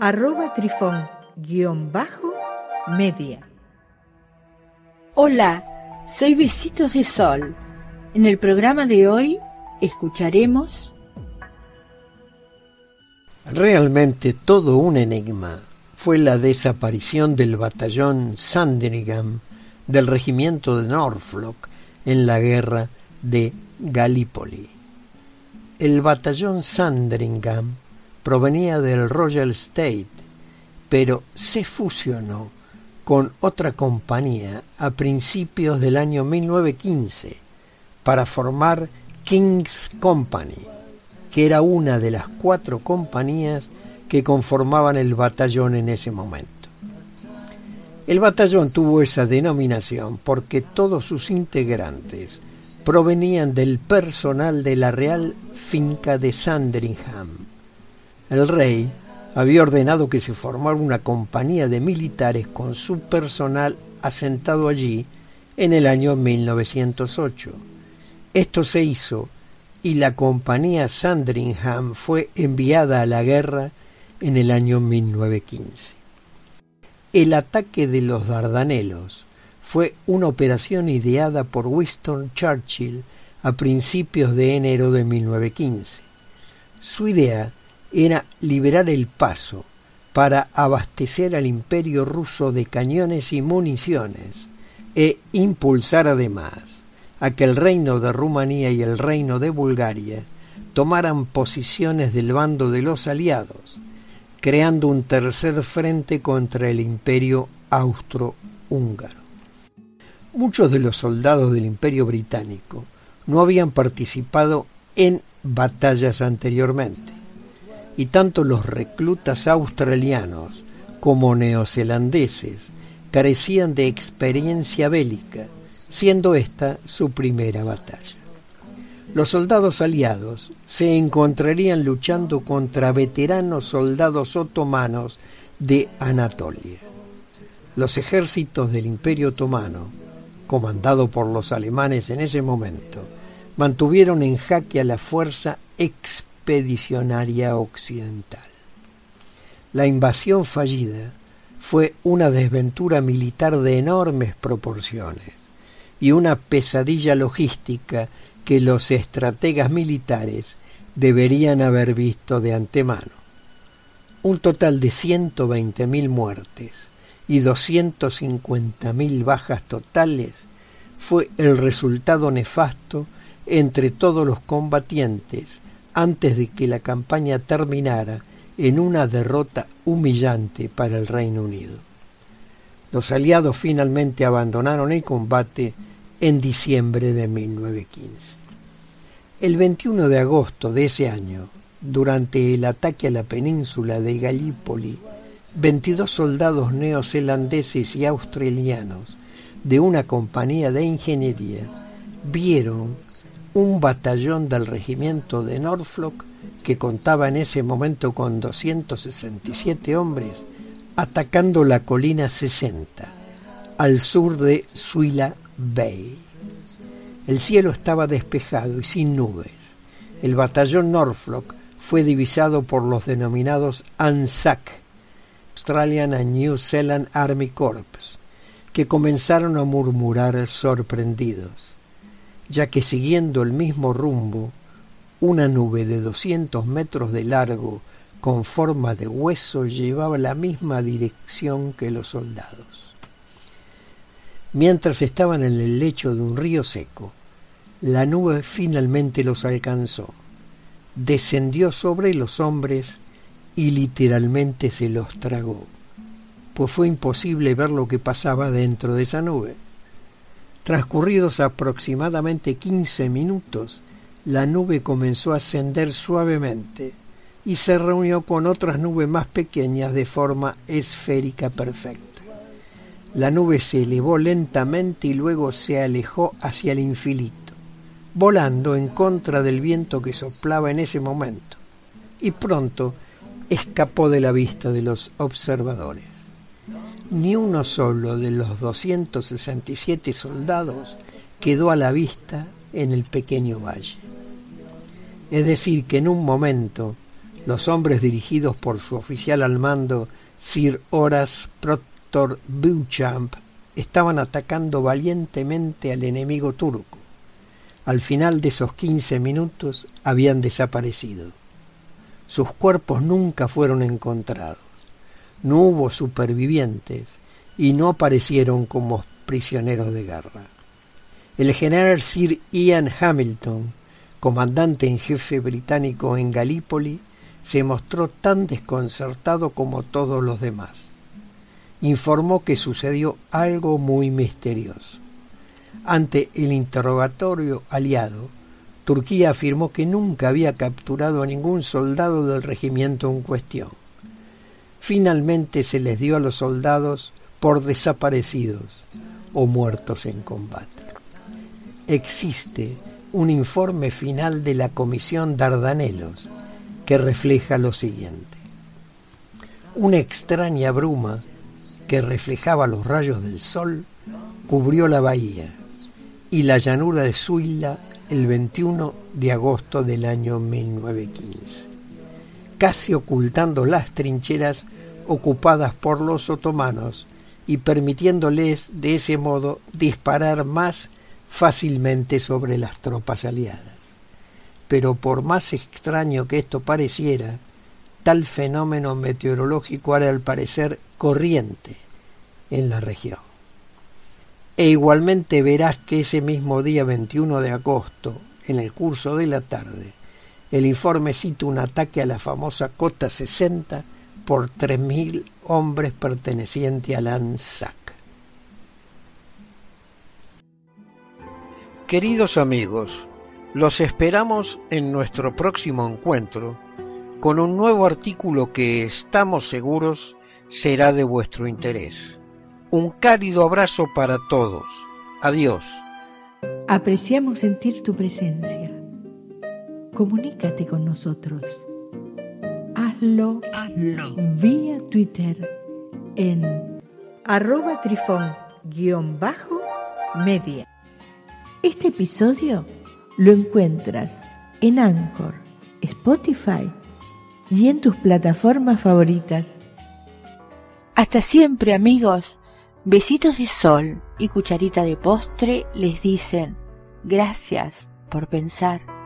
arroba trifón guion bajo media. Hola, soy Besitos de Sol. En el programa de hoy escucharemos... Realmente todo un enigma fue la desaparición del batallón Sandringham del regimiento de Norfolk en la guerra de Gallipoli. El batallón Sandringham provenía del Royal State, pero se fusionó con otra compañía a principios del año 1915 para formar King's Company, que era una de las cuatro compañías que conformaban el batallón en ese momento. El batallón tuvo esa denominación porque todos sus integrantes provenían del personal de la Real Finca de Sandringham, el rey había ordenado que se formara una compañía de militares con su personal asentado allí en el año 1908. Esto se hizo y la compañía Sandringham fue enviada a la guerra en el año 1915. El ataque de los Dardanelos fue una operación ideada por Winston Churchill a principios de enero de 1915. Su idea era liberar el paso para abastecer al imperio ruso de cañones y municiones e impulsar además a que el reino de Rumanía y el reino de Bulgaria tomaran posiciones del bando de los aliados, creando un tercer frente contra el imperio austro-húngaro. Muchos de los soldados del imperio británico no habían participado en batallas anteriormente y tanto los reclutas australianos como neozelandeses carecían de experiencia bélica, siendo esta su primera batalla. Los soldados aliados se encontrarían luchando contra veteranos soldados otomanos de Anatolia. Los ejércitos del Imperio Otomano, comandado por los alemanes en ese momento, mantuvieron en jaque a la fuerza ex expedicionaria occidental. La invasión fallida fue una desventura militar de enormes proporciones y una pesadilla logística que los estrategas militares deberían haber visto de antemano. Un total de 120.000 muertes y 250.000 bajas totales fue el resultado nefasto entre todos los combatientes antes de que la campaña terminara en una derrota humillante para el Reino Unido. Los aliados finalmente abandonaron el combate en diciembre de 1915. El 21 de agosto de ese año, durante el ataque a la península de Gallipoli, 22 soldados neozelandeses y australianos de una compañía de ingeniería vieron un batallón del regimiento de Norfolk, que contaba en ese momento con 267 hombres, atacando la colina 60, al sur de Suila Bay. El cielo estaba despejado y sin nubes. El batallón Norfolk fue divisado por los denominados ANZAC, Australian and New Zealand Army Corps, que comenzaron a murmurar sorprendidos ya que siguiendo el mismo rumbo, una nube de 200 metros de largo con forma de hueso llevaba la misma dirección que los soldados. Mientras estaban en el lecho de un río seco, la nube finalmente los alcanzó, descendió sobre los hombres y literalmente se los tragó, pues fue imposible ver lo que pasaba dentro de esa nube. Transcurridos aproximadamente quince minutos, la nube comenzó a ascender suavemente y se reunió con otras nubes más pequeñas de forma esférica perfecta. La nube se elevó lentamente y luego se alejó hacia el infinito, volando en contra del viento que soplaba en ese momento, y pronto escapó de la vista de los observadores. Ni uno solo de los 267 soldados quedó a la vista en el pequeño valle. Es decir, que en un momento los hombres dirigidos por su oficial al mando, Sir Horace Proctor Beauchamp, estaban atacando valientemente al enemigo turco. Al final de esos quince minutos habían desaparecido. Sus cuerpos nunca fueron encontrados. No hubo supervivientes y no aparecieron como prisioneros de guerra. El general Sir Ian Hamilton, comandante en jefe británico en Galípoli, se mostró tan desconcertado como todos los demás. Informó que sucedió algo muy misterioso. Ante el interrogatorio aliado, Turquía afirmó que nunca había capturado a ningún soldado del regimiento en cuestión. Finalmente se les dio a los soldados por desaparecidos o muertos en combate. Existe un informe final de la Comisión Dardanelos que refleja lo siguiente. Una extraña bruma que reflejaba los rayos del sol cubrió la bahía y la llanura de Suila el 21 de agosto del año 1915, casi ocultando las trincheras ocupadas por los otomanos y permitiéndoles de ese modo disparar más fácilmente sobre las tropas aliadas pero por más extraño que esto pareciera, tal fenómeno meteorológico era al parecer corriente en la región. E igualmente verás que ese mismo día 21 de agosto, en el curso de la tarde, el informe cita un ataque a la famosa Cota 60 por 3.000 hombres pertenecientes al ANSAC. Queridos amigos, los esperamos en nuestro próximo encuentro con un nuevo artículo que estamos seguros será de vuestro interés. Un cálido abrazo para todos. Adiós. Apreciamos sentir tu presencia. Comunícate con nosotros. Hazlo, Hazlo. vía Twitter en arroba trifón-media. Este episodio lo encuentras en Anchor, Spotify y en tus plataformas favoritas. Hasta siempre amigos, besitos de sol y cucharita de postre les dicen gracias por pensar.